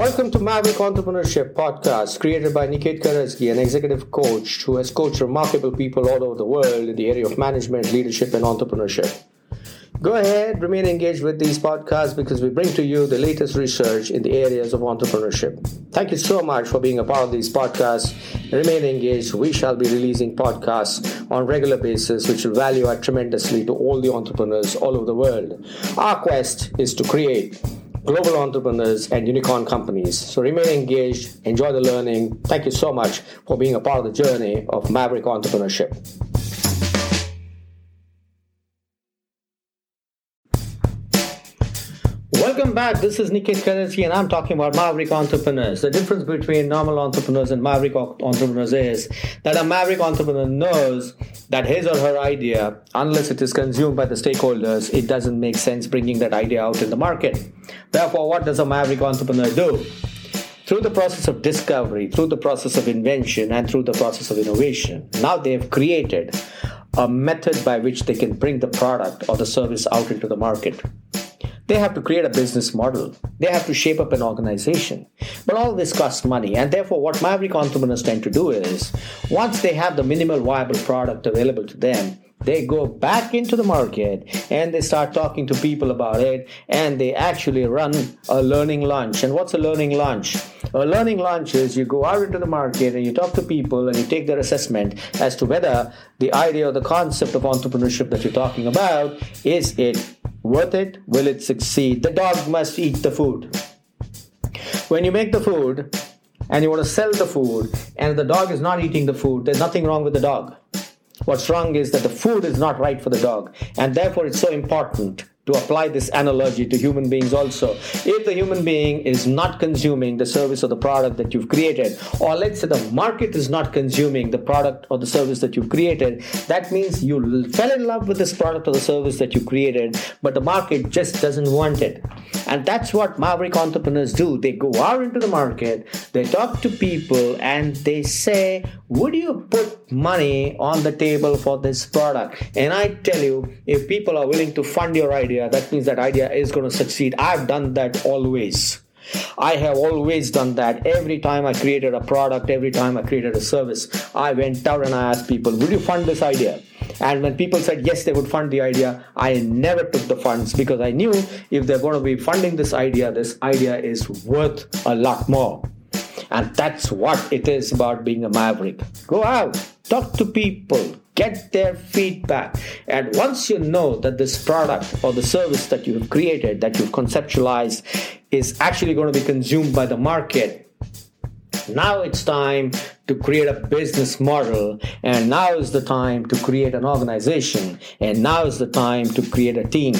Welcome to Maverick Entrepreneurship Podcast, created by Niket Karajagi, an executive coach who has coached remarkable people all over the world in the area of management, leadership, and entrepreneurship. Go ahead, remain engaged with these podcasts because we bring to you the latest research in the areas of entrepreneurship. Thank you so much for being a part of these podcasts. Remain engaged. We shall be releasing podcasts on regular basis, which will value add tremendously to all the entrepreneurs all over the world. Our quest is to create global entrepreneurs and unicorn companies. So remain engaged, enjoy the learning. Thank you so much for being a part of the journey of Maverick Entrepreneurship. Welcome back. This is Niket Karajagi, and I'm talking about maverick entrepreneurs. The difference between normal entrepreneurs and maverick entrepreneurs is that a maverick entrepreneur knows that his or her idea, unless it is consumed by the stakeholders, it doesn't make sense bringing that idea out in the market. Therefore, what does a maverick entrepreneur do? Through the process of discovery, through the process of invention, and through the process of innovation, now they have created a method by which they can bring the product or the service out into the market. They have to create a business model. They have to shape up an organization. But all this costs money. And therefore, what Maverick entrepreneurs tend to do is once they have the minimal viable product available to them, they go back into the market and they start talking to people about it and they actually run a learning launch. And what's a learning launch? A learning launch is you go out into the market and you talk to people and you take their assessment as to whether the idea or the concept of entrepreneurship that you're talking about is it worth it? Will it succeed? The dog must eat the food. When you make the food and you want to sell the food and the dog is not eating the food, there's nothing wrong with the dog What's wrong is that the food is not right for the dog, and therefore it's so important to apply this analogy to human beings also. If the human being is not consuming the service or the product that you've created, or let's say the market is not consuming the product or the service that you've created, that means you fell in love with this product or the service that you created, but the market just doesn't want it. And that's what maverick entrepreneurs do. They go out into the market, they talk to people, and they say, Would you put money on the table for this product? And I tell you, if people are willing to fund your idea, that means that idea is going to succeed. I've done that always. I have always done that. Every time I created a product, every time I created a service, I went out and I asked people, Would you fund this idea? And when people said yes, they would fund the idea, I never took the funds because I knew if they're going to be funding this idea, this idea is worth a lot more. And that's what it is about being a maverick. Go out, talk to people, get their feedback. And once you know that this product or the service that you have created, that you've conceptualized, is actually going to be consumed by the market, now it's time to create a business model, and now is the time to create an organization, and now is the time to create a team.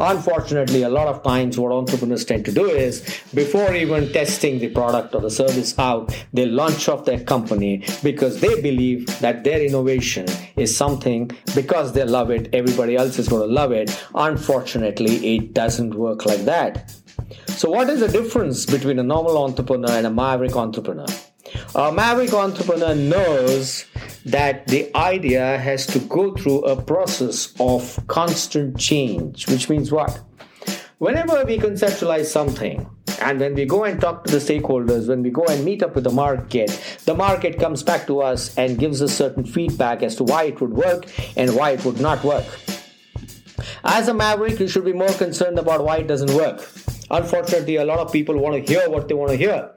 Unfortunately, a lot of times, what entrepreneurs tend to do is before even testing the product or the service out, they launch off their company because they believe that their innovation is something because they love it, everybody else is going to love it. Unfortunately, it doesn't work like that. So, what is the difference between a normal entrepreneur and a maverick entrepreneur? A maverick entrepreneur knows that the idea has to go through a process of constant change, which means what? Whenever we conceptualize something, and when we go and talk to the stakeholders, when we go and meet up with the market, the market comes back to us and gives us certain feedback as to why it would work and why it would not work. As a maverick, you should be more concerned about why it doesn't work. Unfortunately, a lot of people want to hear what they want to hear.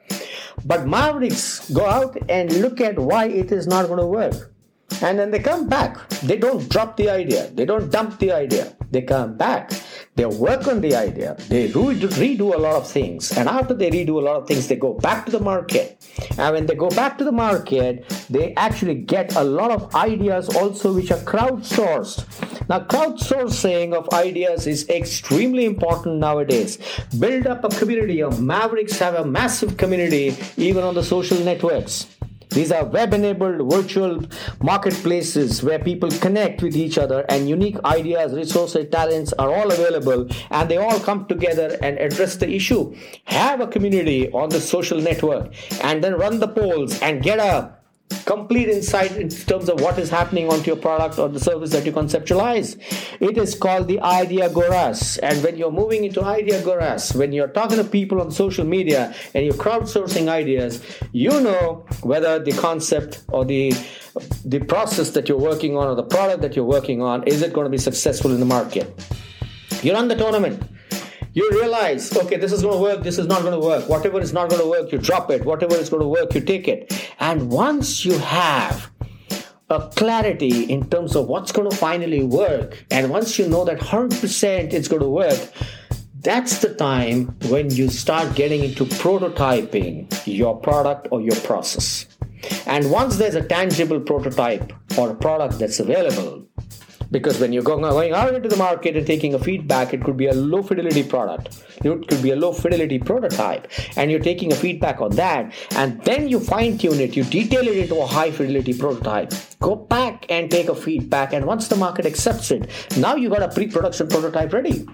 But Mavericks go out and look at why it is not going to work. And then they come back. They don't drop the idea, they don't dump the idea. They come back they work on the idea, they redo a lot of things, and after they redo a lot of things, they go back to the market. And when they go back to the market, they actually get a lot of ideas also which are crowdsourced. Now, crowdsourcing of ideas is extremely important nowadays. Build up a community of mavericks, have a massive community even on the social networks. These are web enabled virtual marketplaces where people connect with each other and unique ideas, resources, talents are all available and they all come together and address the issue. Have a community on the social network and then run the polls and get a complete insight in terms of what is happening onto your product or the service that you conceptualize. It is called the Ideagoras. And when you're moving into Ideagoras, when you're talking to people on social media and you're crowdsourcing ideas, you know whether the concept or the the process that you're working on or the product that you're working on is it going to be successful in the market. You run the tournament you realize, okay, this is going to work, this is not going to work. Whatever is not going to work, you drop it. Whatever is going to work, you take it. And once you have a clarity in terms of what's going to finally work, and once you know that 100% it's going to work, that's the time when you start getting into prototyping your product or your process. And once there's a tangible prototype or a product that's available, because when you're going, out into the market and taking a feedback it could be a low fidelity product. It could be a low fidelity prototype. And you're taking a feedback on that and then you fine tune it you detail it into a high fidelity prototype. Go back and take a feedback and once the market accepts it now you've got a pre-production prototype ready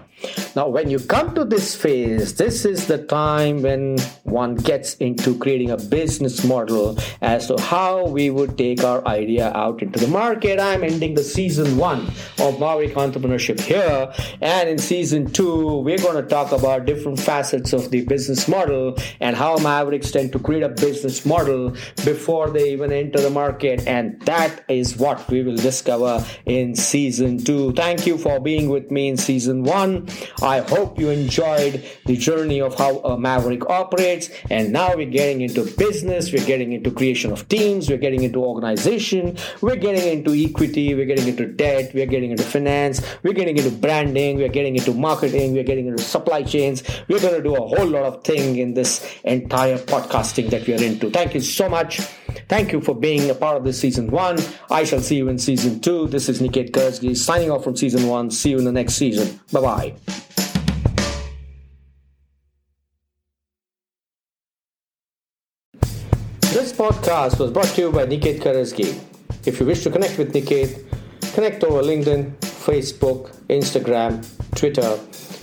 now when you come to this phase this is the time when one gets into creating a business model as to how we would take our idea out into the market i'm ending the season one of maverick entrepreneurship here and in season two we're going to talk about different facets of the business model and how mavericks tend to create a business model before they even enter the market and that is what we will discover in season two. Thank you for being with me in season one. I hope you enjoyed the journey of how a Maverick operates. And now we're getting into business, we're getting into creation of teams, we're getting into organization, we're getting into equity, we're getting into debt, we're getting into finance, we're getting into branding, we're getting into marketing, we're getting into supply chains. We're going to do a whole lot of thing in this entire podcasting that we are into. Thank you so much. Thank you for being a part of this season one. I shall see you in season two. This is Niket Karajagi signing off from season one. See you in the next season. Bye bye. This podcast was brought to you by Niket Karajagi. If you wish to connect with Niket, connect over LinkedIn, Facebook, Instagram, Twitter,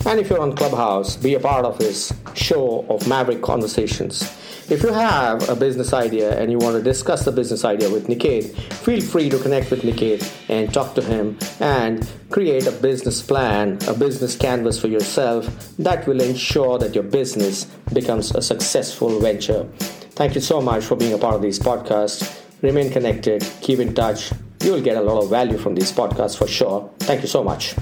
and if you're on Clubhouse, be a part of this show of Maverick Conversations. If you have a business idea and you want to discuss the business idea with Niket, feel free to connect with Niket and talk to him and create a business plan, a business canvas for yourself that will ensure that your business becomes a successful venture. Thank you so much for being a part of these podcasts. Remain connected, keep in touch. You'll get a lot of value from these podcasts for sure. Thank you so much.